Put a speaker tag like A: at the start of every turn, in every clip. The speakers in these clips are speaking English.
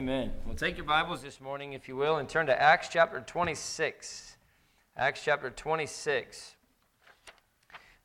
A: Amen. Well, take your Bibles this morning, if you will, and turn to Acts chapter 26. Acts chapter 26.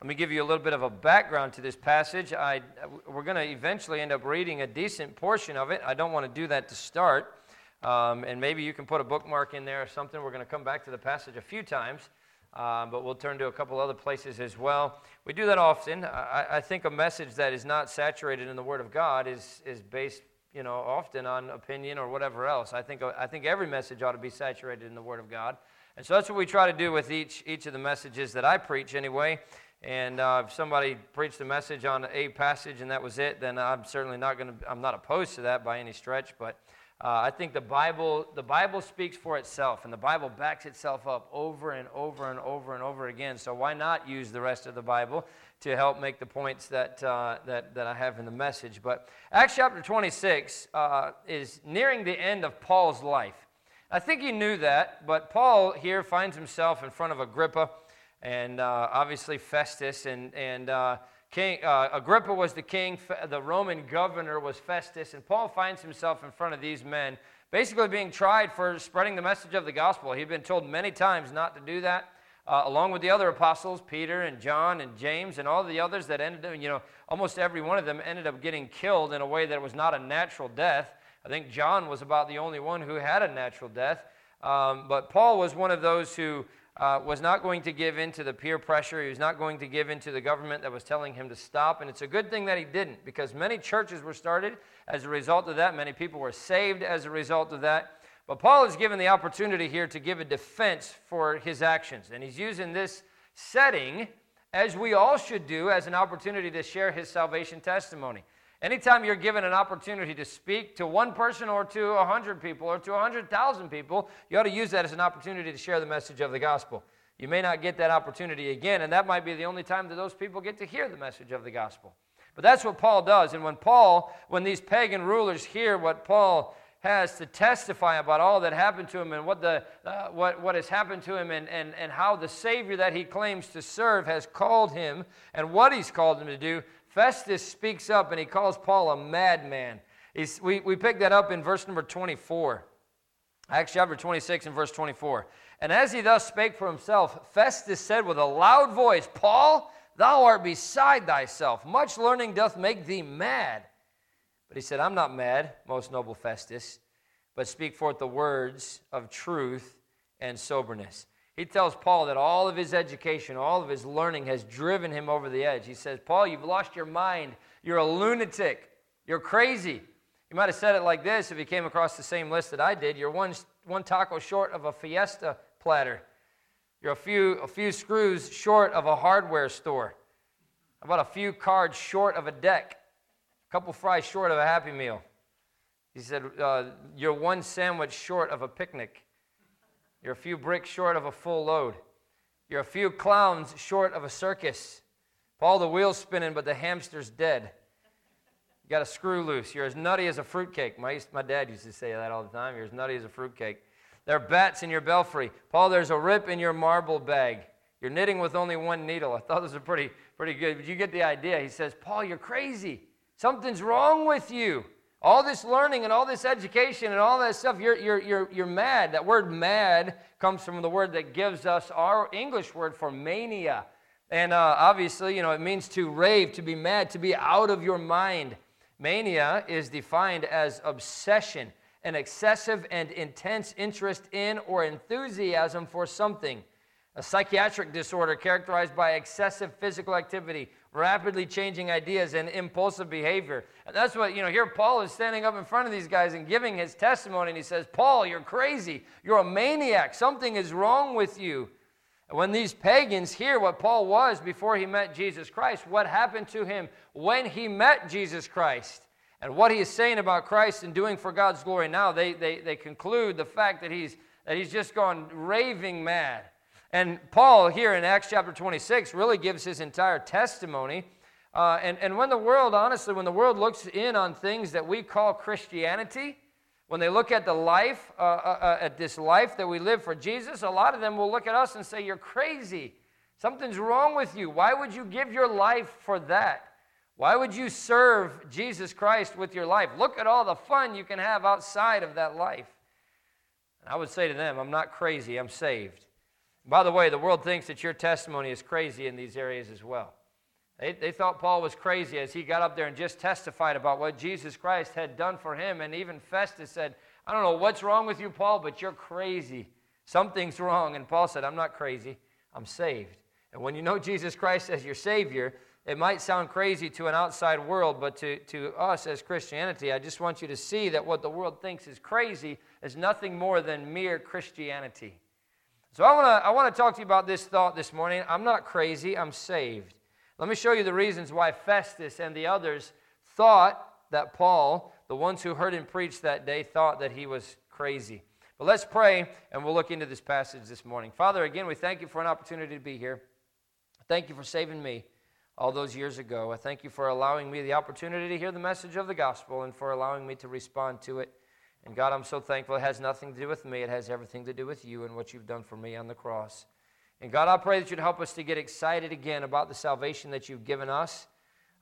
A: Let me give you a little bit of a background to this passage. I, we're going to eventually end up reading a decent portion of it. I don't want to do that to start. Um, and maybe you can put a bookmark in there or something. We're going to come back to the passage a few times, um, but we'll turn to a couple other places as well. We do that often. I, I think a message that is not saturated in the Word of God is, is based you know, often on opinion or whatever else. I think, I think every message ought to be saturated in the Word of God. And so that's what we try to do with each, each of the messages that I preach anyway. And uh, if somebody preached a message on a passage and that was it, then I'm certainly not going to, I'm not opposed to that by any stretch. But uh, I think the Bible, the Bible speaks for itself, and the Bible backs itself up over and over and over and over again. So why not use the rest of the Bible to help make the points that, uh, that, that I have in the message? But Acts chapter 26 uh, is nearing the end of Paul's life. I think he knew that, but Paul here finds himself in front of Agrippa and uh, obviously Festus and, and uh, King, uh, Agrippa was the king, the Roman governor was Festus, and Paul finds himself in front of these men, basically being tried for spreading the message of the gospel. He'd been told many times not to do that, uh, along with the other apostles, Peter and John and James and all the others that ended up, you know, almost every one of them ended up getting killed in a way that was not a natural death. I think John was about the only one who had a natural death. Um, but Paul was one of those who uh, was not going to give in to the peer pressure. He was not going to give in to the government that was telling him to stop. And it's a good thing that he didn't because many churches were started as a result of that. Many people were saved as a result of that. But Paul is given the opportunity here to give a defense for his actions. And he's using this setting, as we all should do, as an opportunity to share his salvation testimony. Anytime you're given an opportunity to speak to one person or to a 100 people or to a 100,000 people, you ought to use that as an opportunity to share the message of the gospel. You may not get that opportunity again, and that might be the only time that those people get to hear the message of the gospel. But that's what Paul does. And when Paul, when these pagan rulers hear what Paul has to testify about all that happened to him and what, the, uh, what, what has happened to him and, and, and how the Savior that he claims to serve has called him and what he's called him to do, Festus speaks up and he calls Paul a madman. He's, we, we pick that up in verse number 24. Acts chapter 26 and verse 24. And as he thus spake for himself, Festus said with a loud voice, Paul, thou art beside thyself. Much learning doth make thee mad. But he said, I'm not mad, most noble Festus, but speak forth the words of truth and soberness. He tells Paul that all of his education, all of his learning has driven him over the edge. He says, Paul, you've lost your mind. You're a lunatic. You're crazy. He might have said it like this if he came across the same list that I did. You're one, one taco short of a fiesta platter. You're a few, a few screws short of a hardware store. About a few cards short of a deck. Couple fries short of a Happy Meal. He said, uh, You're one sandwich short of a picnic. You're a few bricks short of a full load. You're a few clowns short of a circus. Paul, the wheel's spinning, but the hamster's dead. You got a screw loose. You're as nutty as a fruitcake. My, my dad used to say that all the time. You're as nutty as a fruitcake. There are bats in your belfry. Paul, there's a rip in your marble bag. You're knitting with only one needle. I thought this was pretty, pretty good, but you get the idea. He says, Paul, you're crazy. Something's wrong with you. All this learning and all this education and all that stuff, you're, you're, you're, you're mad. That word mad comes from the word that gives us our English word for mania. And uh, obviously, you know, it means to rave, to be mad, to be out of your mind. Mania is defined as obsession, an excessive and intense interest in or enthusiasm for something. A psychiatric disorder characterized by excessive physical activity rapidly changing ideas and impulsive behavior. And that's what, you know, here Paul is standing up in front of these guys and giving his testimony, and he says, Paul, you're crazy. You're a maniac. Something is wrong with you. And when these pagans hear what Paul was before he met Jesus Christ, what happened to him when he met Jesus Christ, and what he is saying about Christ and doing for God's glory now, they, they, they conclude the fact that he's, that he's just gone raving mad. And Paul, here in Acts chapter 26, really gives his entire testimony. Uh, and, and when the world, honestly, when the world looks in on things that we call Christianity, when they look at the life, uh, uh, uh, at this life that we live for Jesus, a lot of them will look at us and say, You're crazy. Something's wrong with you. Why would you give your life for that? Why would you serve Jesus Christ with your life? Look at all the fun you can have outside of that life. And I would say to them, I'm not crazy, I'm saved. By the way, the world thinks that your testimony is crazy in these areas as well. They, they thought Paul was crazy as he got up there and just testified about what Jesus Christ had done for him. And even Festus said, I don't know what's wrong with you, Paul, but you're crazy. Something's wrong. And Paul said, I'm not crazy, I'm saved. And when you know Jesus Christ as your Savior, it might sound crazy to an outside world, but to, to us as Christianity, I just want you to see that what the world thinks is crazy is nothing more than mere Christianity. So I want to I wanna talk to you about this thought this morning. I'm not crazy, I'm saved. Let me show you the reasons why Festus and the others thought that Paul, the ones who heard him preach that day, thought that he was crazy. But let's pray and we'll look into this passage this morning. Father, again, we thank you for an opportunity to be here. Thank you for saving me all those years ago. I thank you for allowing me the opportunity to hear the message of the gospel and for allowing me to respond to it. And God, I'm so thankful it has nothing to do with me, it has everything to do with you and what you've done for me on the cross. And God, I pray that you'd help us to get excited again about the salvation that you've given us.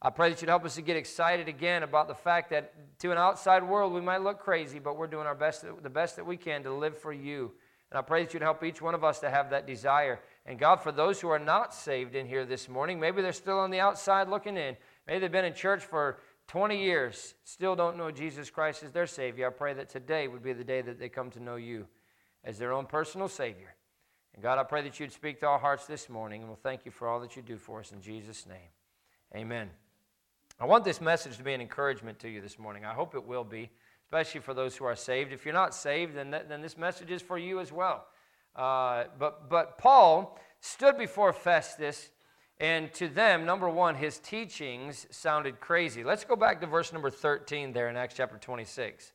A: I pray that you'd help us to get excited again about the fact that to an outside world we might look crazy, but we're doing our best, the best that we can to live for you. And I pray that you'd help each one of us to have that desire. And God, for those who are not saved in here this morning, maybe they're still on the outside looking in. Maybe they've been in church for 20 years, still don't know Jesus Christ as their Savior. I pray that today would be the day that they come to know you as their own personal Savior. And God, I pray that you'd speak to our hearts this morning, and we'll thank you for all that you do for us in Jesus' name. Amen. I want this message to be an encouragement to you this morning. I hope it will be, especially for those who are saved. If you're not saved, then, then this message is for you as well. Uh, but, but Paul stood before Festus, and to them, number one, his teachings sounded crazy. Let's go back to verse number 13 there in Acts chapter 26.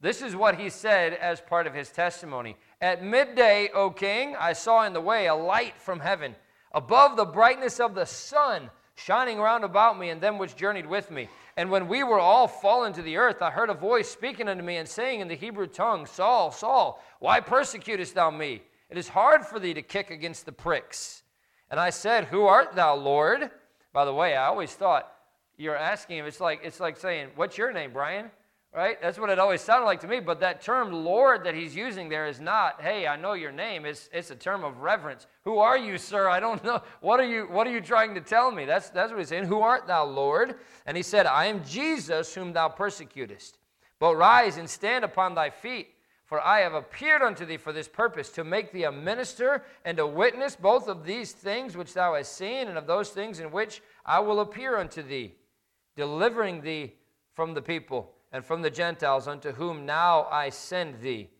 A: This is what he said as part of his testimony. At midday, O king, I saw in the way a light from heaven, above the brightness of the sun, shining round about me and them which journeyed with me. And when we were all fallen to the earth, I heard a voice speaking unto me and saying in the Hebrew tongue, Saul, Saul, why persecutest thou me? It is hard for thee to kick against the pricks. And I said, Who art thou, Lord? By the way, I always thought you're asking him, it's like, it's like saying, What's your name, Brian? right? That's what it always sounded like to me. But that term Lord that he's using there is not, hey, I know your name. It's, it's a term of reverence. Who are you, sir? I don't know. What are you, what are you trying to tell me? That's, that's what he's saying. Who art thou, Lord? And he said, I am Jesus whom thou persecutest. But rise and stand upon thy feet. For I have appeared unto thee for this purpose, to make thee a minister and a witness both of these things which thou hast seen, and of those things in which I will appear unto thee, delivering thee from the people and from the Gentiles, unto whom now I send thee,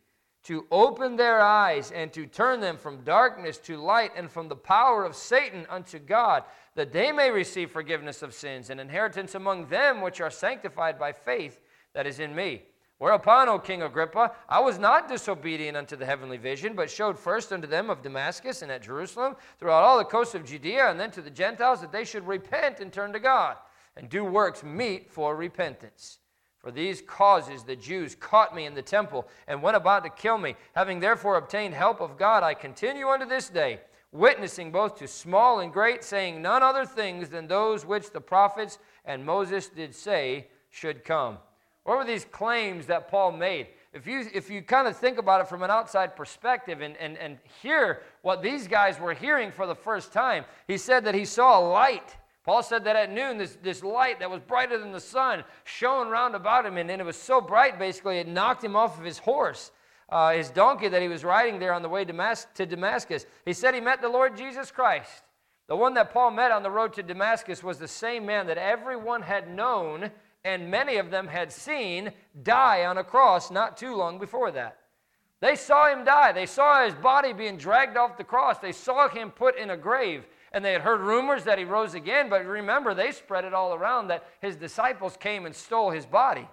A: to open their eyes and to turn them from darkness to light and from the power of Satan unto God, that they may receive forgiveness of sins and inheritance among them which are sanctified by faith that is in me. Whereupon, O King Agrippa, I was not disobedient unto the heavenly vision, but showed first unto them of Damascus and at Jerusalem, throughout all the coasts of Judea, and then to the Gentiles, that they should repent and turn to God, and do works meet for repentance. For these causes the Jews caught me in the temple and went about to kill me. Having therefore obtained help of God, I continue unto this day, witnessing both to small and great, saying none other things than those which the prophets and Moses did say should come. What were these claims that Paul made? If you, if you kind of think about it from an outside perspective and, and, and hear what these guys were hearing for the first time, he said that he saw a light Paul said that at noon, this, this light that was brighter than the sun shone round about him, and, and it was so bright, basically, it knocked him off of his horse, uh, his donkey that he was riding there on the way to Damascus. He said he met the Lord Jesus Christ. The one that Paul met on the road to Damascus was the same man that everyone had known and many of them had seen die on a cross not too long before that. They saw him die. They saw his body being dragged off the cross. They saw him put in a grave. And they had heard rumors that he rose again, but remember, they spread it all around that his disciples came and stole his body.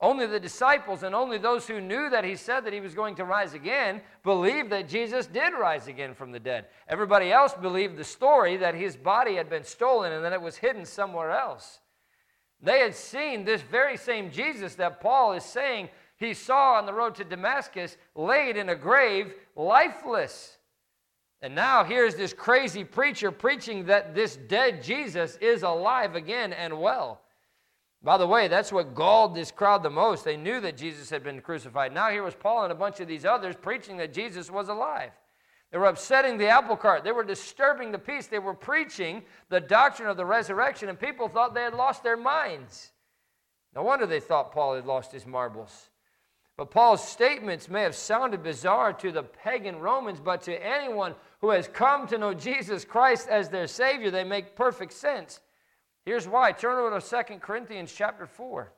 A: Only the disciples and only those who knew that he said that he was going to rise again believed that Jesus did rise again from the dead. Everybody else believed the story that his body had been stolen and that it was hidden somewhere else. They had seen this very same Jesus that Paul is saying he saw on the road to Damascus laid in a grave, lifeless. And now here's this crazy preacher preaching that this dead Jesus is alive again and well. By the way, that's what galled this crowd the most. They knew that Jesus had been crucified. Now here was Paul and a bunch of these others preaching that Jesus was alive. They were upsetting the apple cart. They were disturbing the peace. They were preaching the doctrine of the resurrection, and people thought they had lost their minds. No wonder they thought Paul had lost his marbles. But Paul's statements may have sounded bizarre to the pagan Romans, but to anyone who has come to know Jesus Christ as their Savior, they make perfect sense. Here's why. Turn over to 2 Corinthians chapter 4.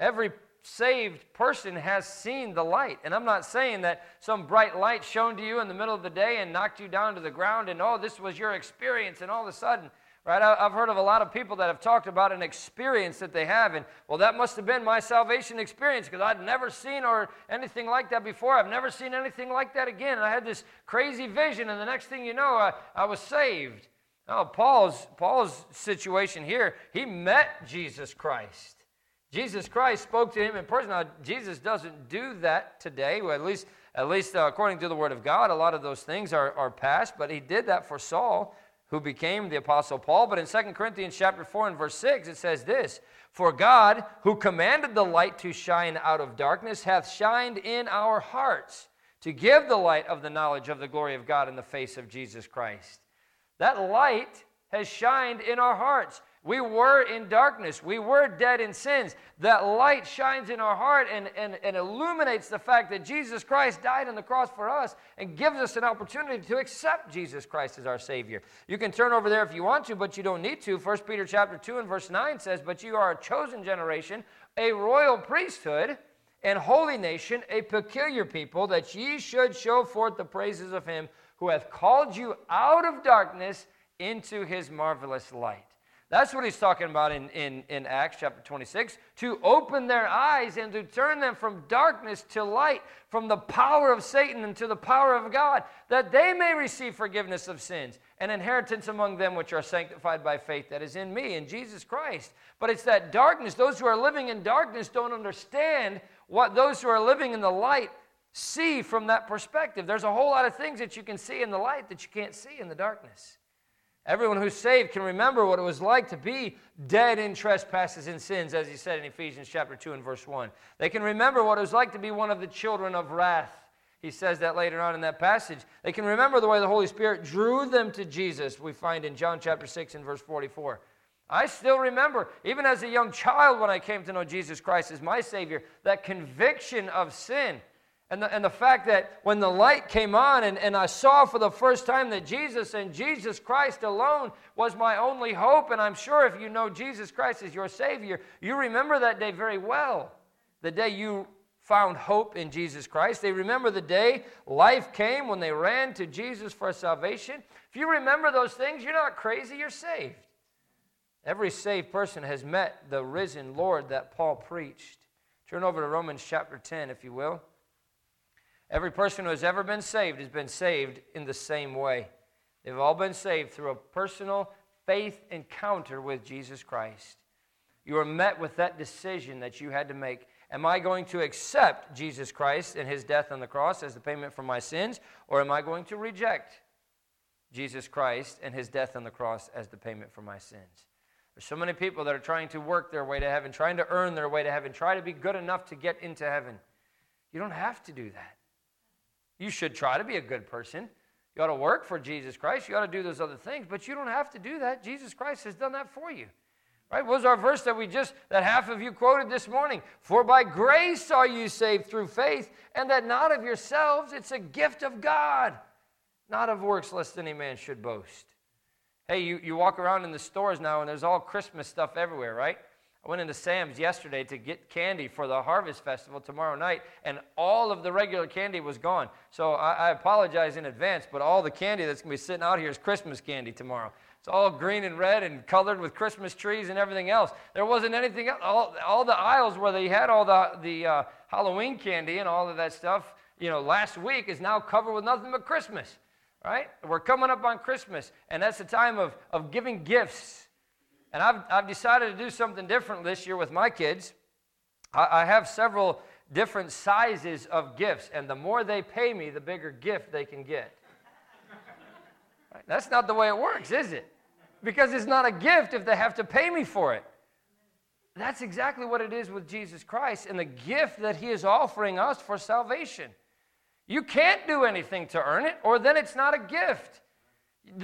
A: Every saved person has seen the light. And I'm not saying that some bright light shone to you in the middle of the day and knocked you down to the ground and, oh, this was your experience, and all of a sudden, right? I've heard of a lot of people that have talked about an experience that they have, and well, that must have been my salvation experience because I'd never seen or anything like that before. I've never seen anything like that again. And I had this crazy vision, and the next thing you know, I, I was saved. Now, Paul's, Paul's situation here, he met Jesus Christ. Jesus Christ spoke to him in person. Now, Jesus doesn't do that today, well, at least, at least uh, according to the Word of God. A lot of those things are, are past, but he did that for Saul who became the apostle Paul. But in 2 Corinthians chapter 4 and verse 6, it says this, "For God, who commanded the light to shine out of darkness, hath shined in our hearts to give the light of the knowledge of the glory of God in the face of Jesus Christ." That light has shined in our hearts. We were in darkness. We were dead in sins. That light shines in our heart and, and, and illuminates the fact that Jesus Christ died on the cross for us and gives us an opportunity to accept Jesus Christ as our Savior. You can turn over there if you want to, but you don't need to. 1 Peter chapter 2 and verse 9 says, But you are a chosen generation, a royal priesthood, and holy nation, a peculiar people, that ye should show forth the praises of him who hath called you out of darkness into his marvelous light. That's what he's talking about in, in, in Acts chapter 26 to open their eyes and to turn them from darkness to light, from the power of Satan into the power of God, that they may receive forgiveness of sins and inheritance among them which are sanctified by faith that is in me, in Jesus Christ. But it's that darkness, those who are living in darkness don't understand what those who are living in the light see from that perspective. There's a whole lot of things that you can see in the light that you can't see in the darkness. Everyone who's saved can remember what it was like to be dead in trespasses and sins, as he said in Ephesians chapter 2 and verse 1. They can remember what it was like to be one of the children of wrath. He says that later on in that passage. They can remember the way the Holy Spirit drew them to Jesus, we find in John chapter 6 and verse 44. I still remember, even as a young child, when I came to know Jesus Christ as my Savior, that conviction of sin and the, and the fact that when the light came on and, and I saw for the first time that Jesus and Jesus Christ alone was my only hope, and I'm sure if you know Jesus Christ as your Savior, you remember that day very well. The day you found hope in Jesus Christ. They remember the day life came when they ran to Jesus for salvation. If you remember those things, you're not crazy, you're saved. Every saved person has met the risen Lord that Paul preached. Turn over to Romans chapter 10, if you will. Every person who has ever been saved has been saved in the same way. They've all been saved through a personal faith encounter with Jesus Christ. You are met with that decision that you had to make. Am I going to accept Jesus Christ and his death on the cross as the payment for my sins, or am I going to reject Jesus Christ and his death on the cross as the payment for my sins? There's so many people that are trying to work their way to heaven, trying to earn their way to heaven, try to be good enough to get into heaven. You don't have to do that. You should try to be a good person. You ought to work for Jesus Christ. You ought to do those other things, but you don't have to do that. Jesus Christ has done that for you. Right? What was our verse that we just, that half of you quoted this morning? For by grace are you saved through faith, and that not of yourselves, it's a gift of God, not of works, lest any man should boast. Hey, you, you walk around in the stores now, and there's all Christmas stuff everywhere, right? I went into Sam's yesterday to get candy for the Harvest Festival tomorrow night, and all of the regular candy was gone. So I, I apologize in advance, but all the candy that's going to be sitting out here is Christmas candy tomorrow. It's all green and red and colored with Christmas trees and everything else. There wasn't anything else. All, all the aisles where they had all the, the uh, Halloween candy and all of that stuff, you know, last week is now covered with nothing but Christmas, right? We're coming up on Christmas, and that's the time of, of giving gifts and I've, I've decided to do something different this year with my kids. I, I have several different sizes of gifts, and the more they pay me, the bigger gift they can get. That's not the way it works, is it? Because it's not a gift if they have to pay me for it. That's exactly what it is with Jesus Christ and the gift that He is offering us for salvation. You can't do anything to earn it, or then it's not a gift.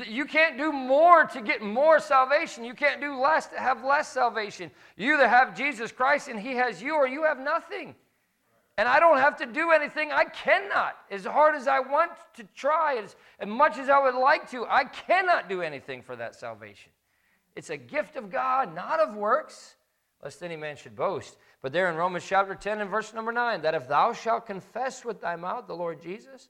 A: You can't do more to get more salvation. You can't do less to have less salvation. You either have Jesus Christ and He has you, or you have nothing. And I don't have to do anything. I cannot. As hard as I want to try, as, as much as I would like to, I cannot do anything for that salvation. It's a gift of God, not of works, lest any man should boast. But there in Romans chapter 10 and verse number 9, that if thou shalt confess with thy mouth the Lord Jesus,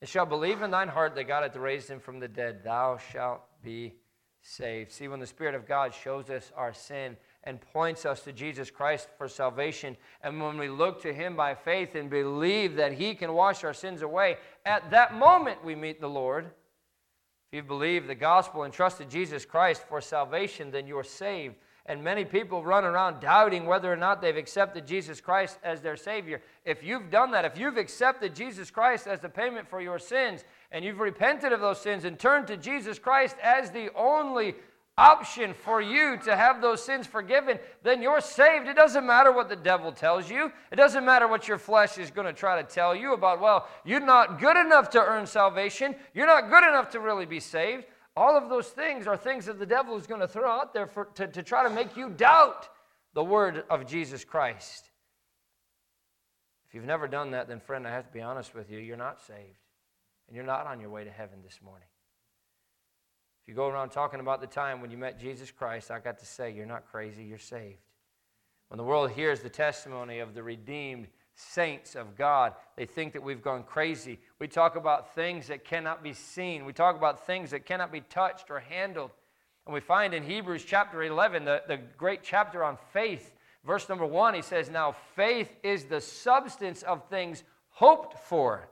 A: and shalt believe in thine heart that God hath raised him from the dead, thou shalt be saved. See, when the Spirit of God shows us our sin and points us to Jesus Christ for salvation, and when we look to him by faith and believe that he can wash our sins away, at that moment we meet the Lord. If you believe the gospel and trusted Jesus Christ for salvation, then you are saved. And many people run around doubting whether or not they've accepted Jesus Christ as their Savior. If you've done that, if you've accepted Jesus Christ as the payment for your sins, and you've repented of those sins and turned to Jesus Christ as the only option for you to have those sins forgiven, then you're saved. It doesn't matter what the devil tells you. It doesn't matter what your flesh is going to try to tell you about, well, you're not good enough to earn salvation. You're not good enough to really be saved. All of those things are things that the devil is going to throw out there for, to, to try to make you doubt the word of Jesus Christ. If you've never done that, then, friend, I have to be honest with you, you're not saved. And you're not on your way to heaven this morning. If you go around talking about the time when you met Jesus Christ, I got to say, you're not crazy, you're saved. When the world hears the testimony of the redeemed, saints of God. They think that we've gone crazy. We talk about things that cannot be seen, we talk about things that cannot be touched or handled. And we find in Hebrews chapter 11, the, the great chapter on faith, verse number one, he says, Now faith is the substance of things hoped for,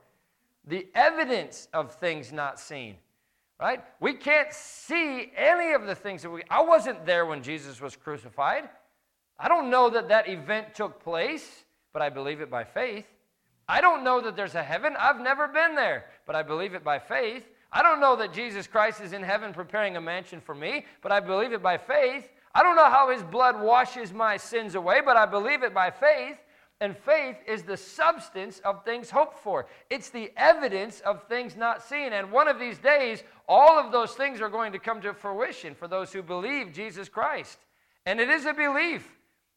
A: the evidence of things not seen. Right? We can't see any of the things that we. I wasn't there when Jesus was crucified. I don't know that that event took place but I believe it by faith. I don't know that there's a heaven. I've never been there, but I believe it by faith. I don't know that Jesus Christ is in heaven preparing a mansion for me, but I believe it by faith. I don't know how his blood washes my sins away, but I believe it by faith. And faith is the substance of things hoped for. It's the evidence of things not seen. And one of these days, all of those things are going to come to fruition for those who believe Jesus Christ. And it is a belief.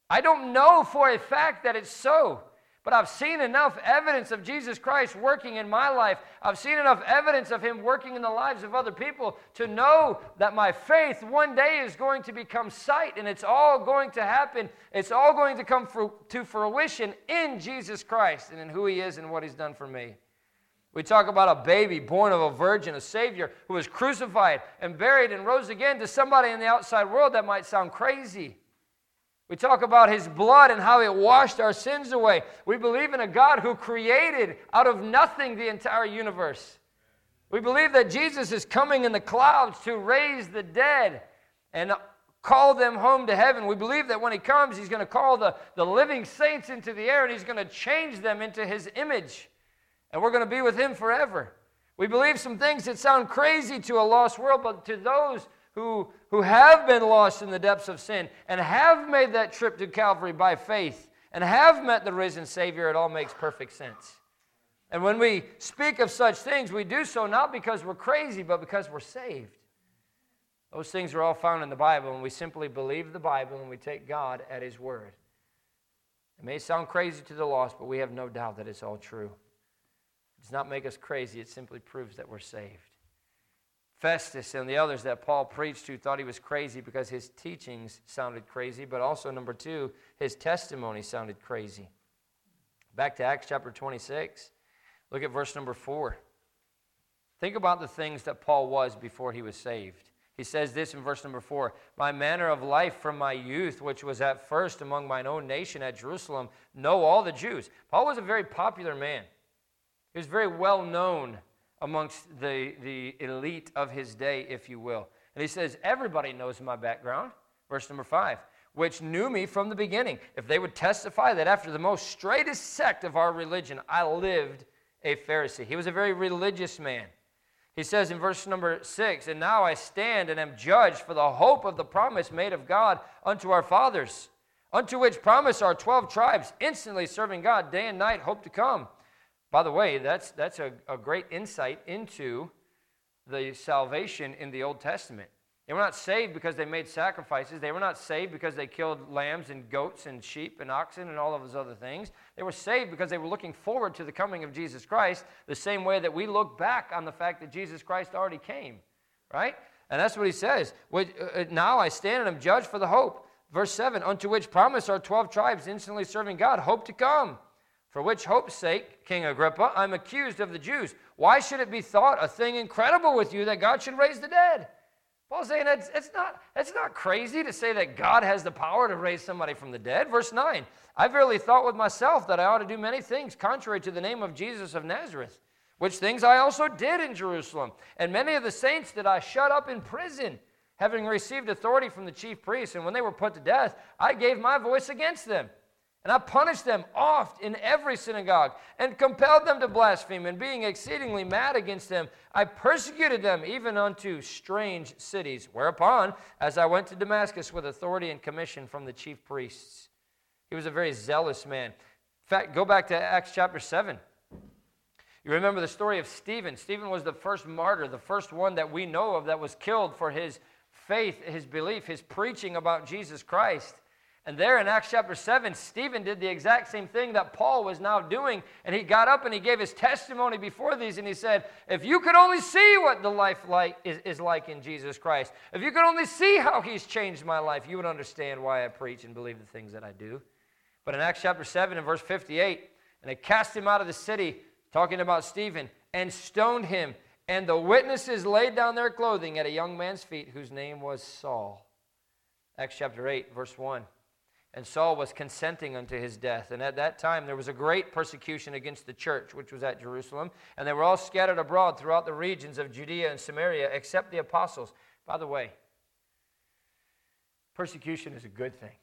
A: I don't know for a fact that it's so, but I've seen enough evidence of Jesus Christ working in my life. I've seen enough evidence of Him working in the lives of other people to know that my faith one day is going to become sight and it's all going to happen. It's all going to come to fruition in Jesus Christ and in who He is and what He's done for me. We talk about a baby born of a virgin, a Savior who was crucified and buried and rose again. To somebody in the outside world, that might sound crazy. We talk about his blood and how it washed our sins away. We believe in a God who created out of nothing the entire universe. We believe that Jesus is coming in the clouds to raise the dead and call them home to heaven. We believe that when he comes, he's going to call the, the living saints into the air and he's going to change them into his image. And we're going to be with him forever. We believe some things that sound crazy to a lost world, but to those who, who have been lost in the depths of sin and have made that trip to Calvary by faith and have met the risen Savior, it all makes perfect sense. And when we speak of such things, we do so not because we're crazy, but because we're saved. Those things are all found in the Bible, and we simply believe the Bible and we take God at His word. It may sound crazy to the lost, but we have no doubt that it's all true. It does not make us crazy, it simply proves that we're saved. Festus and the others that Paul preached to thought he was crazy because his teachings sounded crazy, but also, number two, his testimony sounded crazy. Back to Acts chapter 26, look at verse number four. Think about the things that Paul was before he was saved. He says this in verse number four My manner of life from my youth, which was at first among mine own nation at Jerusalem, know all the Jews. Paul was a very popular man, he was very well known amongst the, the elite of his day, if you will. And he says, Everybody knows my background. Verse number five. which knew me from the beginning, if they would testify that after the most straightest sect of our religion, I lived a Pharisee. He was a very religious man. He says in verse number six, And now I stand and am judged for the hope of the promise made of God unto our fathers, unto which promise our 12 tribes, instantly serving God day and night, hope to come. By the way, that's, that's a, a great insight into the salvation in the Old Testament. They were not saved because they made sacrifices. They were not saved because they killed lambs and goats and sheep and oxen and all of those other things. They were saved because they were looking forward to the coming of Jesus Christ, the same way that we look back on the fact that Jesus Christ already came, right? And that's what he says. Uh, uh, now I stand and am judged for the hope. Verse 7 Unto which promise are 12 tribes instantly serving God, hope to come. For which hope's sake, King Agrippa, I'm accused of the Jews. Why should it be thought a thing incredible with you that God should raise the dead? Paul's saying it's, it's, not, it's not crazy to say that God has the power to raise somebody from the dead. Verse 9 I verily thought with myself that I ought to do many things contrary to the name of Jesus of Nazareth, which things I also did in Jerusalem. And many of the saints did I shut up in prison, having received authority from the chief priests. And when they were put to death, I gave my voice against them. And I punished them oft in every synagogue and compelled them to blaspheme. And being exceedingly mad against them, I persecuted them even unto strange cities. Whereupon, as I went to Damascus with authority and commission from the chief priests, he was a very zealous man. In fact, go back to Acts chapter 7. You remember the story of Stephen. Stephen was the first martyr, the first one that we know of that was killed for his faith, his belief, his preaching about Jesus Christ. And there in Acts chapter 7, Stephen did the exact same thing that Paul was now doing. And he got up and he gave his testimony before these and he said, If you could only see what the life like is, is like in Jesus Christ, if you could only see how he's changed my life, you would understand why I preach and believe the things that I do. But in Acts chapter 7 and verse 58, and they cast him out of the city, talking about Stephen, and stoned him. And the witnesses laid down their clothing at a young man's feet whose name was Saul. Acts chapter 8, verse 1. And Saul was consenting unto his death. And at that time, there was a great persecution against the church, which was at Jerusalem. And they were all scattered abroad throughout the regions of Judea and Samaria, except the apostles. By the way, persecution is a good thing.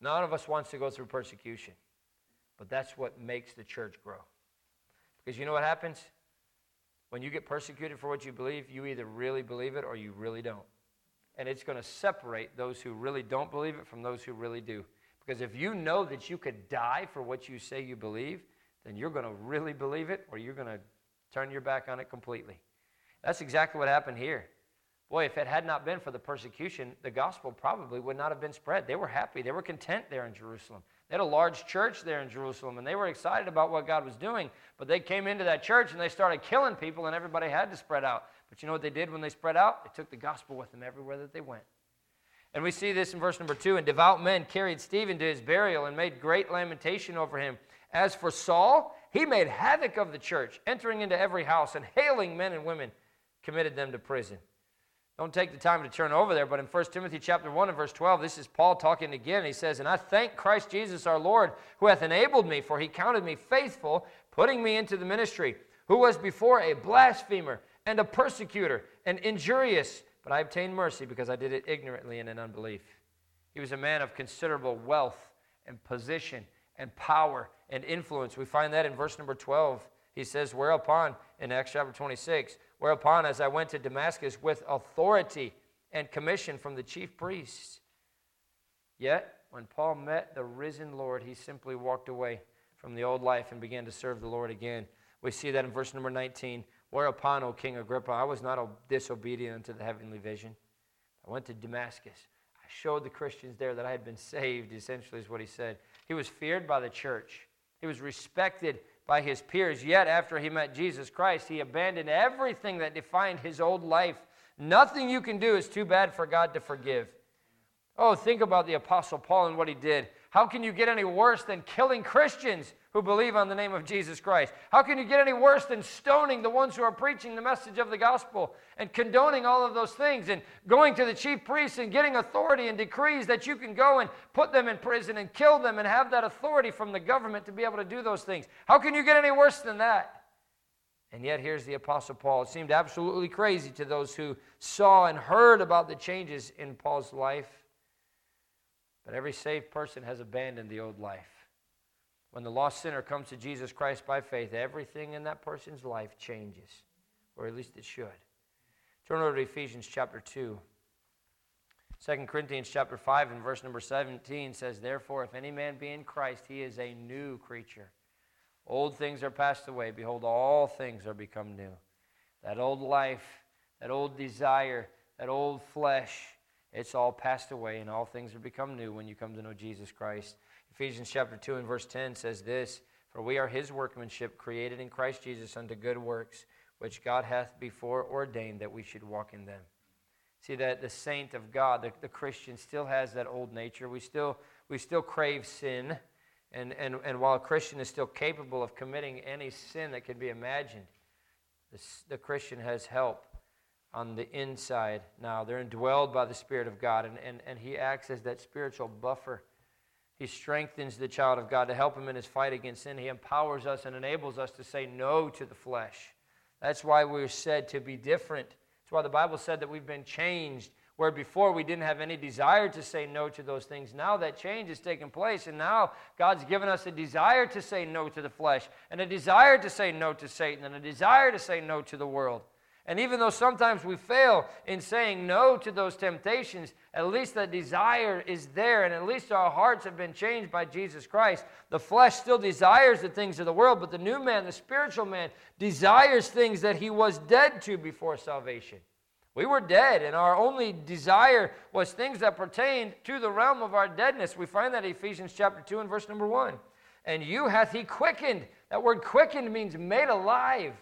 A: None of us wants to go through persecution, but that's what makes the church grow. Because you know what happens? When you get persecuted for what you believe, you either really believe it or you really don't and it's going to separate those who really don't believe it from those who really do. Because if you know that you could die for what you say you believe, then you're going to really believe it or you're going to turn your back on it completely. That's exactly what happened here. Boy, if it had not been for the persecution, the gospel probably would not have been spread. They were happy, they were content there in Jerusalem. They had a large church there in Jerusalem, and they were excited about what God was doing. But they came into that church and they started killing people, and everybody had to spread out. But you know what they did when they spread out? They took the gospel with them everywhere that they went. And we see this in verse number two. And devout men carried Stephen to his burial and made great lamentation over him. As for Saul, he made havoc of the church, entering into every house and hailing men and women, committed them to prison. Don't take the time to turn over there, but in 1 Timothy chapter 1 and verse 12, this is Paul talking again. He says, And I thank Christ Jesus our Lord, who hath enabled me, for he counted me faithful, putting me into the ministry, who was before a blasphemer and a persecutor and injurious, but I obtained mercy because I did it ignorantly and in unbelief. He was a man of considerable wealth and position and power and influence. We find that in verse number 12. He says, Whereupon, in Acts chapter 26, whereupon as I went to Damascus with authority and commission from the chief priests. Yet, when Paul met the risen Lord, he simply walked away from the old life and began to serve the Lord again. We see that in verse number 19. Whereupon, O King Agrippa, I was not disobedient unto the heavenly vision. I went to Damascus. I showed the Christians there that I had been saved, essentially, is what he said. He was feared by the church, he was respected by his peers. Yet, after he met Jesus Christ, he abandoned everything that defined his old life. Nothing you can do is too bad for God to forgive. Oh, think about the Apostle Paul and what he did. How can you get any worse than killing Christians who believe on the name of Jesus Christ? How can you get any worse than stoning the ones who are preaching the message of the gospel and condoning all of those things and going to the chief priests and getting authority and decrees that you can go and put them in prison and kill them and have that authority from the government to be able to do those things? How can you get any worse than that? And yet, here's the Apostle Paul. It seemed absolutely crazy to those who saw and heard about the changes in Paul's life. But every saved person has abandoned the old life. When the lost sinner comes to Jesus Christ by faith, everything in that person's life changes, or at least it should. Turn over to Ephesians chapter 2. 2 Corinthians chapter 5 and verse number 17 says, Therefore, if any man be in Christ, he is a new creature. Old things are passed away. Behold, all things are become new. That old life, that old desire, that old flesh, it's all passed away, and all things are become new when you come to know Jesus Christ. Ephesians chapter 2 and verse 10 says this For we are his workmanship, created in Christ Jesus unto good works, which God hath before ordained that we should walk in them. See that the saint of God, the, the Christian, still has that old nature. We still, we still crave sin. And, and, and while a Christian is still capable of committing any sin that can be imagined, the, the Christian has help on the inside now. They're indwelled by the Spirit of God, and, and, and He acts as that spiritual buffer. He strengthens the child of God to help him in his fight against sin. He empowers us and enables us to say no to the flesh. That's why we're said to be different that's why the Bible said that we've been changed. Where before we didn't have any desire to say no to those things. Now that change has taken place, and now God's given us a desire to say no to the flesh, and a desire to say no to Satan, and a desire to say no to the world. And even though sometimes we fail in saying no to those temptations, at least the desire is there, and at least our hearts have been changed by Jesus Christ. The flesh still desires the things of the world, but the new man, the spiritual man, desires things that he was dead to before salvation. We were dead, and our only desire was things that pertained to the realm of our deadness. We find that Ephesians chapter 2 and verse number 1. And you hath he quickened. That word quickened means made alive.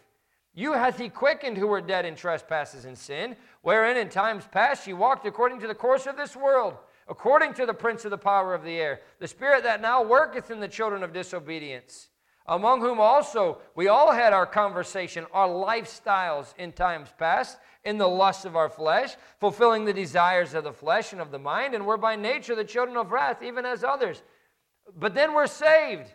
A: You hath he quickened who were dead in trespasses and sin, wherein in times past ye walked according to the course of this world, according to the prince of the power of the air, the spirit that now worketh in the children of disobedience, among whom also we all had our conversation, our lifestyles in times past, in the lusts of our flesh, fulfilling the desires of the flesh and of the mind, and were by nature the children of wrath, even as others. But then we're saved.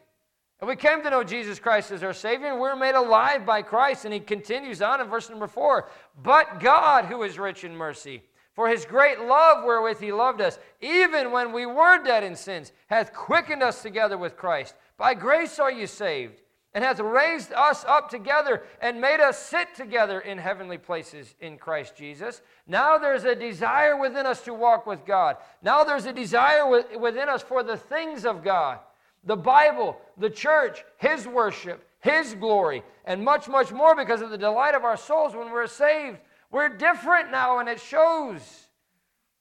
A: And we came to know Jesus Christ as our Savior, and we're made alive by Christ. And he continues on in verse number four But God, who is rich in mercy, for his great love wherewith he loved us, even when we were dead in sins, hath quickened us together with Christ. By grace are you saved, and hath raised us up together and made us sit together in heavenly places in Christ Jesus. Now there's a desire within us to walk with God. Now there's a desire within us for the things of God the Bible, the church, His worship, His glory, and much, much more because of the delight of our souls when we're saved. We're different now, and it shows.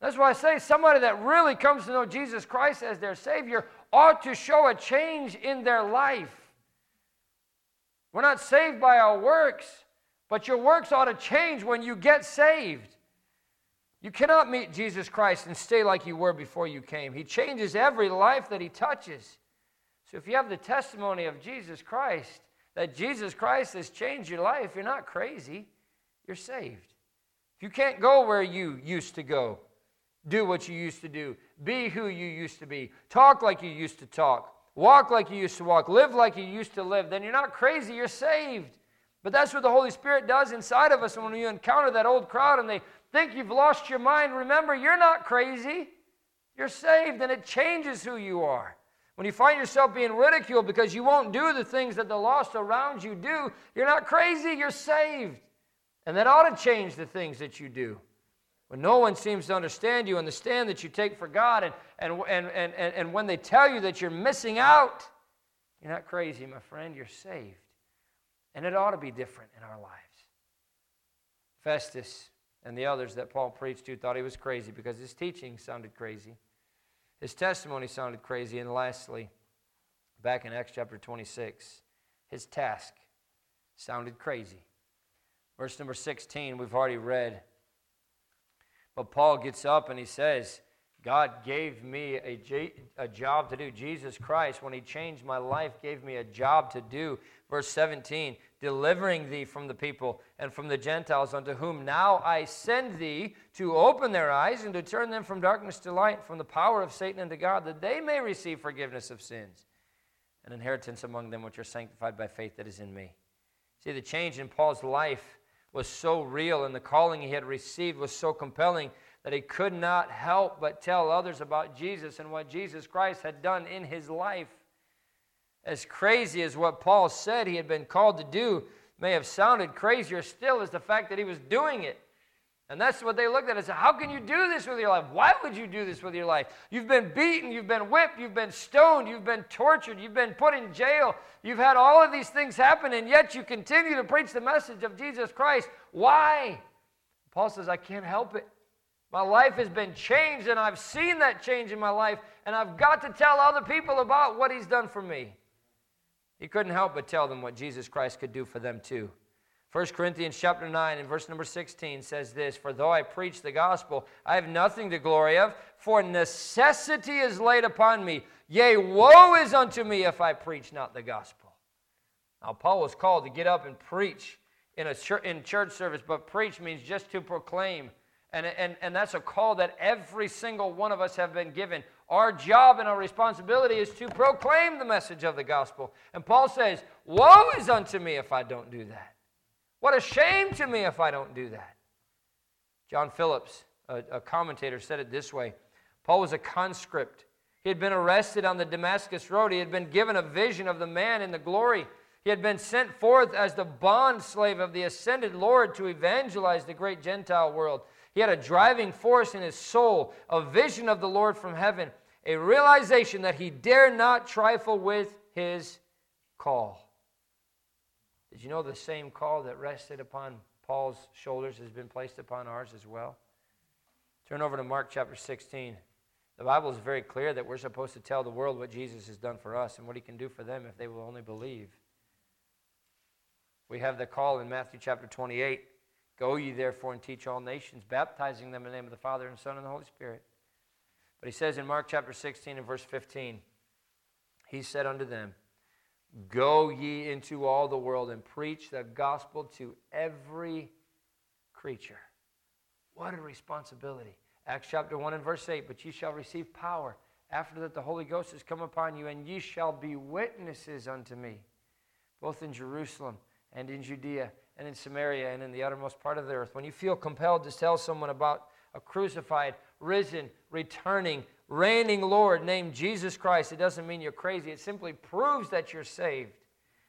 A: That's why I say somebody that really comes to know Jesus Christ as their Savior ought to show a change in their life. We're not saved by our works, but your works ought to change when you get saved. You cannot meet Jesus Christ and stay like you were before you came. He changes every life that He touches. So if you have the testimony of Jesus Christ, that Jesus Christ has changed your life, you're not crazy, you're saved. If you can't go where you used to go, do what you used to do, be who you used to be, talk like you used to talk, walk like you used to walk, live like you used to live, then you're not crazy, you're saved. But that's what the Holy Spirit does inside of us. And when you encounter that old crowd and they think you've lost your mind, remember, you're not crazy. You're saved, and it changes who you are. When you find yourself being ridiculed because you won't do the things that the lost around you do, you're not crazy, you're saved. And that ought to change the things that you do. When no one seems to understand you and the stand that you take for God, and, and, and, and, and when they tell you that you're missing out, you're not crazy, my friend, you're saved. And it ought to be different in our lives. Festus and the others that Paul preached to thought he was crazy because his teaching sounded crazy. His testimony sounded crazy. And lastly, back in Acts chapter 26, his task sounded crazy. Verse number 16, we've already read. But Paul gets up and he says, God gave me a, a job to do. Jesus Christ, when He changed my life, gave me a job to do. Verse 17, delivering thee from the people and from the Gentiles, unto whom now I send thee to open their eyes and to turn them from darkness to light, from the power of Satan unto God, that they may receive forgiveness of sins and inheritance among them which are sanctified by faith that is in me. See, the change in Paul's life was so real, and the calling he had received was so compelling that he could not help but tell others about Jesus and what Jesus Christ had done in his life. As crazy as what Paul said he had been called to do may have sounded crazier still is the fact that he was doing it. And that's what they looked at and said, How can you do this with your life? Why would you do this with your life? You've been beaten, you've been whipped, you've been stoned, you've been tortured, you've been put in jail, you've had all of these things happen, and yet you continue to preach the message of Jesus Christ. Why? Paul says, I can't help it. My life has been changed, and I've seen that change in my life, and I've got to tell other people about what He's done for me. He couldn't help but tell them what Jesus Christ could do for them too. 1 Corinthians chapter 9 and verse number 16 says this For though I preach the gospel, I have nothing to glory of, for necessity is laid upon me. Yea, woe is unto me if I preach not the gospel. Now, Paul was called to get up and preach in a church, in church service, but preach means just to proclaim. And, and, and that's a call that every single one of us have been given. Our job and our responsibility is to proclaim the message of the gospel. And Paul says, Woe is unto me if I don't do that. What a shame to me if I don't do that. John Phillips, a, a commentator, said it this way Paul was a conscript. He had been arrested on the Damascus Road. He had been given a vision of the man in the glory. He had been sent forth as the bond slave of the ascended Lord to evangelize the great Gentile world. He had a driving force in his soul, a vision of the Lord from heaven, a realization that he dare not trifle with his call. Did you know the same call that rested upon Paul's shoulders has been placed upon ours as well? Turn over to Mark chapter 16. The Bible is very clear that we're supposed to tell the world what Jesus has done for us and what he can do for them if they will only believe. We have the call in Matthew chapter 28 Go ye therefore and teach all nations, baptizing them in the name of the Father and Son and the Holy Spirit. But he says in Mark chapter 16 and verse 15, He said unto them, Go ye into all the world and preach the gospel to every creature. What a responsibility. Acts chapter 1 and verse 8 But ye shall receive power after that the Holy Ghost has come upon you, and ye shall be witnesses unto me, both in Jerusalem and in Judea and in Samaria and in the uttermost part of the earth. When you feel compelled to tell someone about a crucified, risen, returning, reigning Lord named Jesus Christ, it doesn't mean you're crazy. It simply proves that you're saved.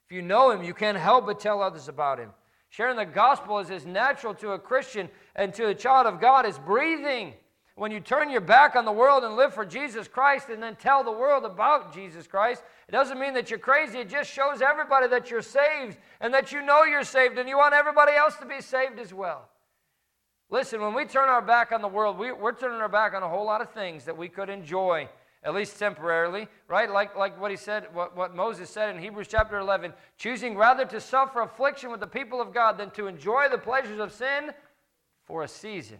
A: If you know Him, you can't help but tell others about Him. Sharing the gospel is as natural to a Christian and to a child of God as breathing. When you turn your back on the world and live for Jesus Christ and then tell the world about Jesus Christ, it doesn't mean that you're crazy. It just shows everybody that you're saved and that you know you're saved and you want everybody else to be saved as well. Listen, when we turn our back on the world, we, are turning our back on a whole lot of things that we could enjoy, at least temporarily, right? Like, like what he said, what, what Moses said in Hebrews chapter 11 choosing rather to suffer affliction with the people of God than to enjoy the pleasures of sin for a season.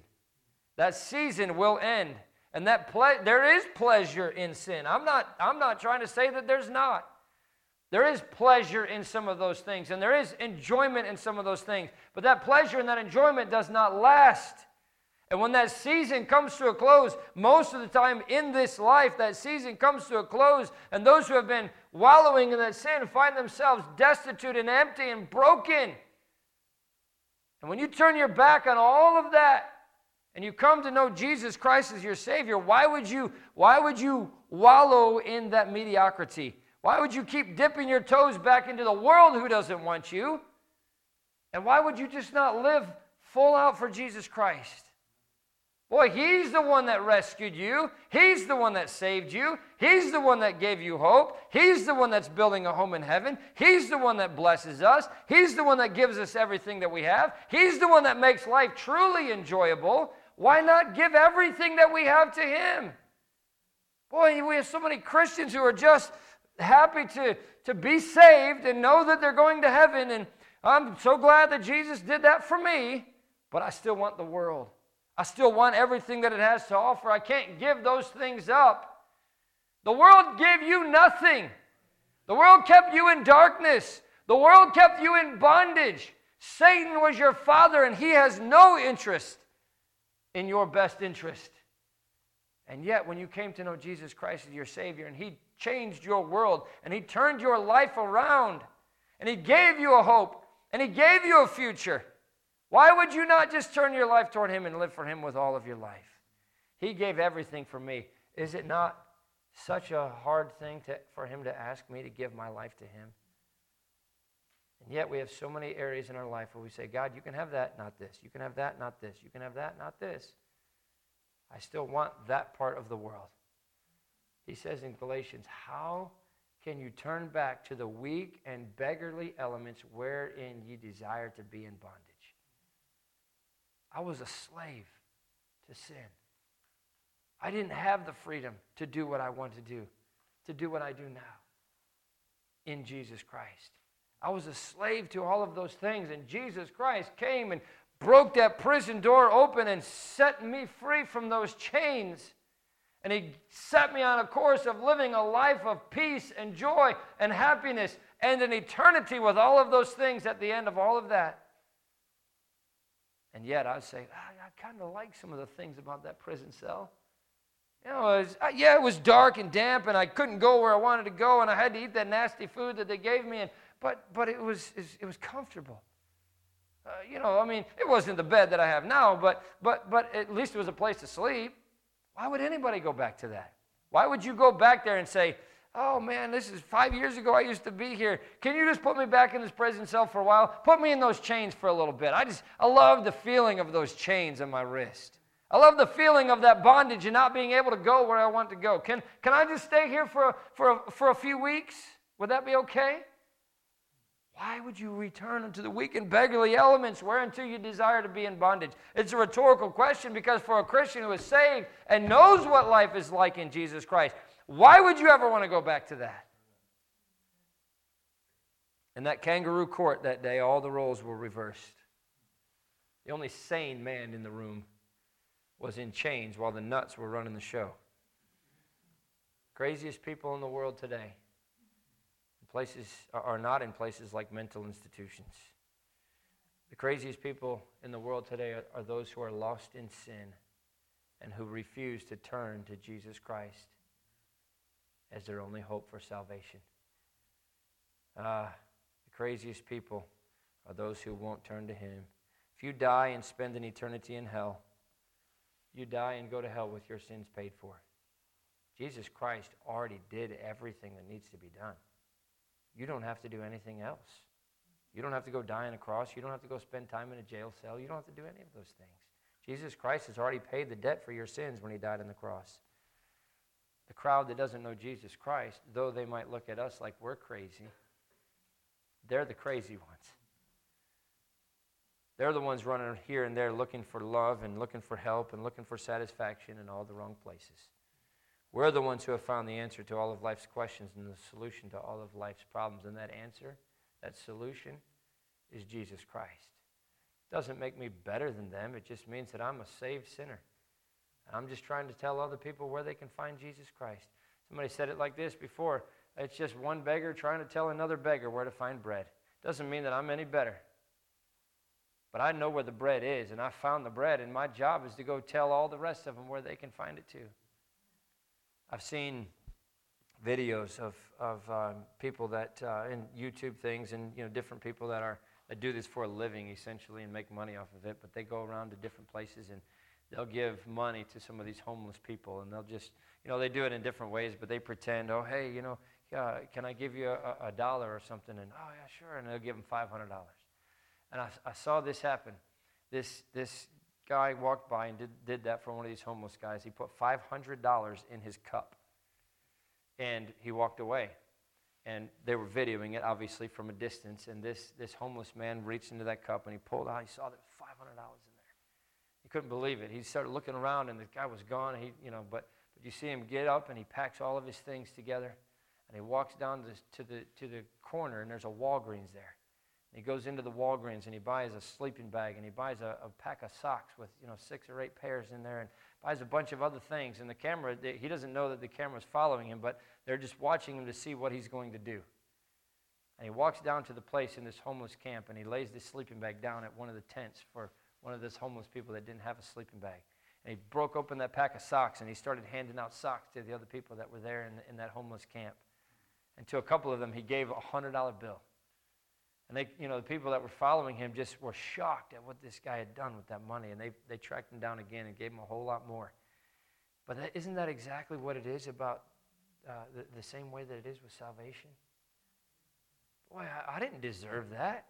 A: That season will end. And that ple- there is pleasure in sin. I'm not, I'm not trying to say that there's not. There is pleasure in some of those things, and there is enjoyment in some of those things. But that pleasure and that enjoyment does not last. And when that season comes to a close, most of the time in this life, that season comes to a close, and those who have been wallowing in that sin find themselves destitute and empty and broken. And when you turn your back on all of that, and you come to know Jesus Christ as your Savior, why would you, why would you wallow in that mediocrity? Why would you keep dipping your toes back into the world who doesn't want you? And why would you just not live full out for Jesus Christ? Boy, He's the one that rescued you. He's the one that saved you. He's the one that gave you hope. He's the one that's building a home in heaven. He's the one that blesses us. He's the one that gives us everything that we have. He's the one that makes life truly enjoyable. Why not give everything that we have to Him? Boy, we have so many Christians who are just happy to, to be saved and know that they're going to heaven. And I'm so glad that Jesus did that for me, but I still want the world. I still want everything that it has to offer. I can't give those things up. The world gave you nothing. The world kept you in darkness. The world kept you in bondage. Satan was your father, and he has no interest in your best interest. And yet, when you came to know Jesus Christ as your Savior, and He changed your world, and He turned your life around, and He gave you a hope, and He gave you a future, why would you not just turn your life toward Him and live for Him with all of your life? He gave everything for me. Is it not such a hard thing to, for Him to ask me to give my life to Him? And yet we have so many areas in our life where we say, God, you can have that, not this. You can have that, not this. You can have that, not this. I still want that part of the world. He says in Galatians, How can you turn back to the weak and beggarly elements wherein ye desire to be in bondage? I was a slave to sin. I didn't have the freedom to do what I want to do, to do what I do now in Jesus Christ. I was a slave to all of those things, and Jesus Christ came and broke that prison door open and set me free from those chains. And He set me on a course of living a life of peace and joy and happiness and an eternity with all of those things at the end of all of that. And yet I'd say, ah, I kind of like some of the things about that prison cell. You know, it was, uh, yeah, it was dark and damp, and I couldn't go where I wanted to go, and I had to eat that nasty food that they gave me, and, but, but it, was, it was comfortable. Uh, you know, I mean, it wasn't the bed that I have now, but, but, but at least it was a place to sleep. Why would anybody go back to that? Why would you go back there and say, oh man, this is five years ago I used to be here. Can you just put me back in this prison cell for a while? Put me in those chains for a little bit. I just, I love the feeling of those chains on my wrist. I love the feeling of that bondage and not being able to go where I want to go. Can, can I just stay here for, for, for a few weeks? Would that be okay? Why would you return unto the weak and beggarly elements whereunto you desire to be in bondage? It's a rhetorical question because for a Christian who is saved and knows what life is like in Jesus Christ, why would you ever want to go back to that? In that kangaroo court that day, all the roles were reversed. The only sane man in the room was in chains while the nuts were running the show. Craziest people in the world today places are not in places like mental institutions. The craziest people in the world today are, are those who are lost in sin and who refuse to turn to Jesus Christ as their only hope for salvation. Uh, the craziest people are those who won't turn to Him. If you die and spend an eternity in hell, you die and go to hell with your sins paid for. Jesus Christ already did everything that needs to be done. You don't have to do anything else. You don't have to go die on a cross. You don't have to go spend time in a jail cell. You don't have to do any of those things. Jesus Christ has already paid the debt for your sins when he died on the cross. The crowd that doesn't know Jesus Christ, though they might look at us like we're crazy, they're the crazy ones. They're the ones running here and there looking for love and looking for help and looking for satisfaction in all the wrong places. We're the ones who have found the answer to all of life's questions and the solution to all of life's problems. And that answer, that solution, is Jesus Christ. It doesn't make me better than them, it just means that I'm a saved sinner. I'm just trying to tell other people where they can find Jesus Christ. Somebody said it like this before it's just one beggar trying to tell another beggar where to find bread. Doesn't mean that I'm any better. But I know where the bread is, and I found the bread, and my job is to go tell all the rest of them where they can find it too. I've seen videos of, of um, people that, uh, in YouTube things, and you know, different people that are that do this for a living essentially and make money off of it. But they go around to different places and they'll give money to some of these homeless people, and they'll just, you know, they do it in different ways, but they pretend, oh, hey, you know, can I give you a, a, dollar or something? And oh yeah, sure, and they'll give them five hundred dollars. And I, I saw this happen. This this guy walked by and did, did that for one of these homeless guys. He put five hundred dollars in his cup, and he walked away. And they were videoing it, obviously, from a distance. And this, this homeless man reached into that cup and he pulled out. He saw that $500 in there. He couldn't believe it. He started looking around and the guy was gone. He, you know, but, but you see him get up and he packs all of his things together and he walks down to, to, the, to the corner and there's a Walgreens there. He goes into the Walgreens and he buys a sleeping bag and he buys a, a pack of socks with you know six or eight pairs in there and buys a bunch of other things. And the camera, he doesn't know that the camera's following him, but they're just watching him to see what he's going to do. And he walks down to the place in this homeless camp and he lays this sleeping bag down at one of the tents for one of those homeless people that didn't have a sleeping bag. And he broke open that pack of socks and he started handing out socks to the other people that were there in, in that homeless camp. And to a couple of them, he gave a $100 bill. And they, you know, the people that were following him just were shocked at what this guy had done with that money. And they, they tracked him down again and gave him a whole lot more. But isn't that exactly what it is about uh, the, the same way that it is with salvation? Boy, I, I didn't deserve that.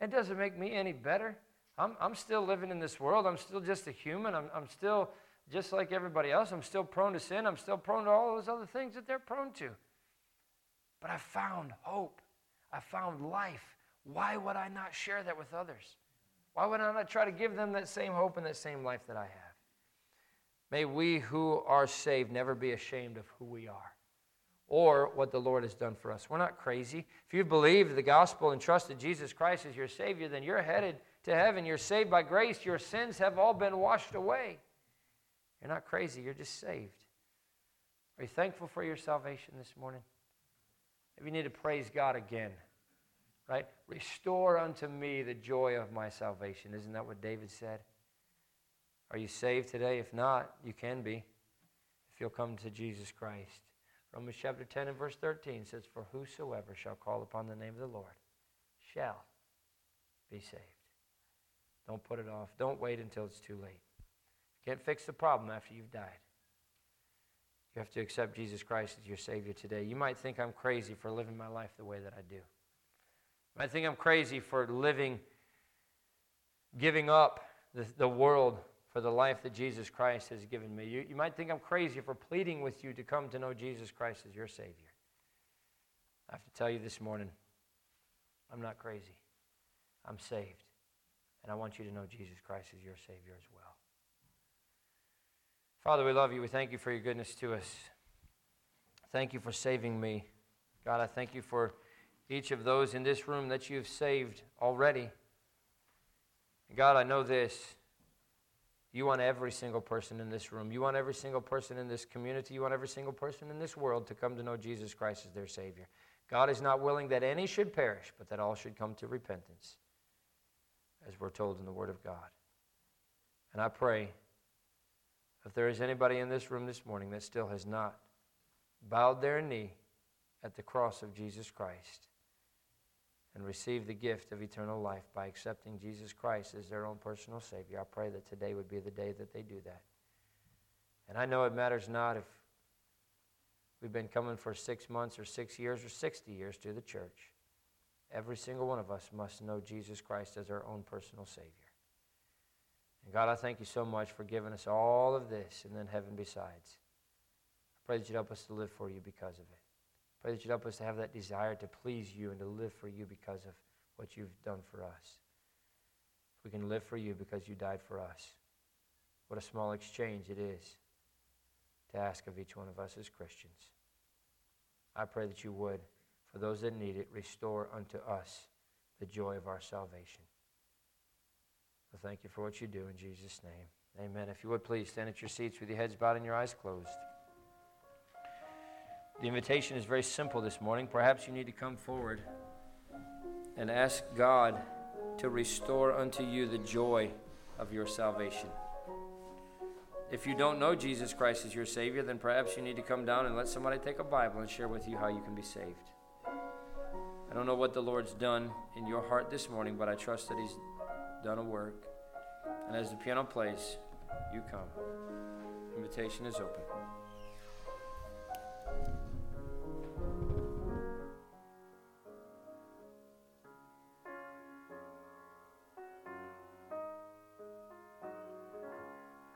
A: It doesn't make me any better. I'm, I'm still living in this world. I'm still just a human. I'm, I'm still just like everybody else. I'm still prone to sin. I'm still prone to all those other things that they're prone to. But I found hope. I found life. Why would I not share that with others? Why would I not try to give them that same hope and that same life that I have? May we who are saved never be ashamed of who we are or what the Lord has done for us. We're not crazy. If you believe the gospel and trusted Jesus Christ as your Savior, then you're headed to heaven. You're saved by grace. Your sins have all been washed away. You're not crazy, you're just saved. Are you thankful for your salvation this morning? Maybe you need to praise God again, right? Restore unto me the joy of my salvation. Isn't that what David said? Are you saved today? If not, you can be if you'll come to Jesus Christ. Romans chapter 10 and verse 13 says, For whosoever shall call upon the name of the Lord shall be saved. Don't put it off. Don't wait until it's too late. Can't fix the problem after you've died. You have to accept Jesus Christ as your Savior today. You might think I'm crazy for living my life the way that I do. You might think I'm crazy for living, giving up the, the world for the life that Jesus Christ has given me. You, you might think I'm crazy for pleading with you to come to know Jesus Christ as your Savior. I have to tell you this morning, I'm not crazy. I'm saved. And I want you to know Jesus Christ is your Savior as well. Father, we love you. We thank you for your goodness to us. Thank you for saving me. God, I thank you for each of those in this room that you've saved already. God, I know this. You want every single person in this room. You want every single person in this community. You want every single person in this world to come to know Jesus Christ as their Savior. God is not willing that any should perish, but that all should come to repentance, as we're told in the Word of God. And I pray if there is anybody in this room this morning that still has not bowed their knee at the cross of Jesus Christ and received the gift of eternal life by accepting Jesus Christ as their own personal Savior, I pray that today would be the day that they do that. And I know it matters not if we've been coming for six months or six years or 60 years to the church. Every single one of us must know Jesus Christ as our own personal Savior. And God, I thank you so much for giving us all of this and then heaven besides. I pray that you'd help us to live for you because of it. I pray that you'd help us to have that desire to please you and to live for you because of what you've done for us. If we can live for you because you died for us, what a small exchange it is to ask of each one of us as Christians. I pray that you would, for those that need it, restore unto us the joy of our salvation. So thank you for what you do in Jesus' name. Amen. If you would please stand at your seats with your heads bowed and your eyes closed. The invitation is very simple this morning. Perhaps you need to come forward and ask God to restore unto you the joy of your salvation. If you don't know Jesus Christ as your Savior, then perhaps you need to come down and let somebody take a Bible and share with you how you can be saved. I don't know what the Lord's done in your heart this morning, but I trust that He's done a work. And as the piano plays, you come. Invitation is open.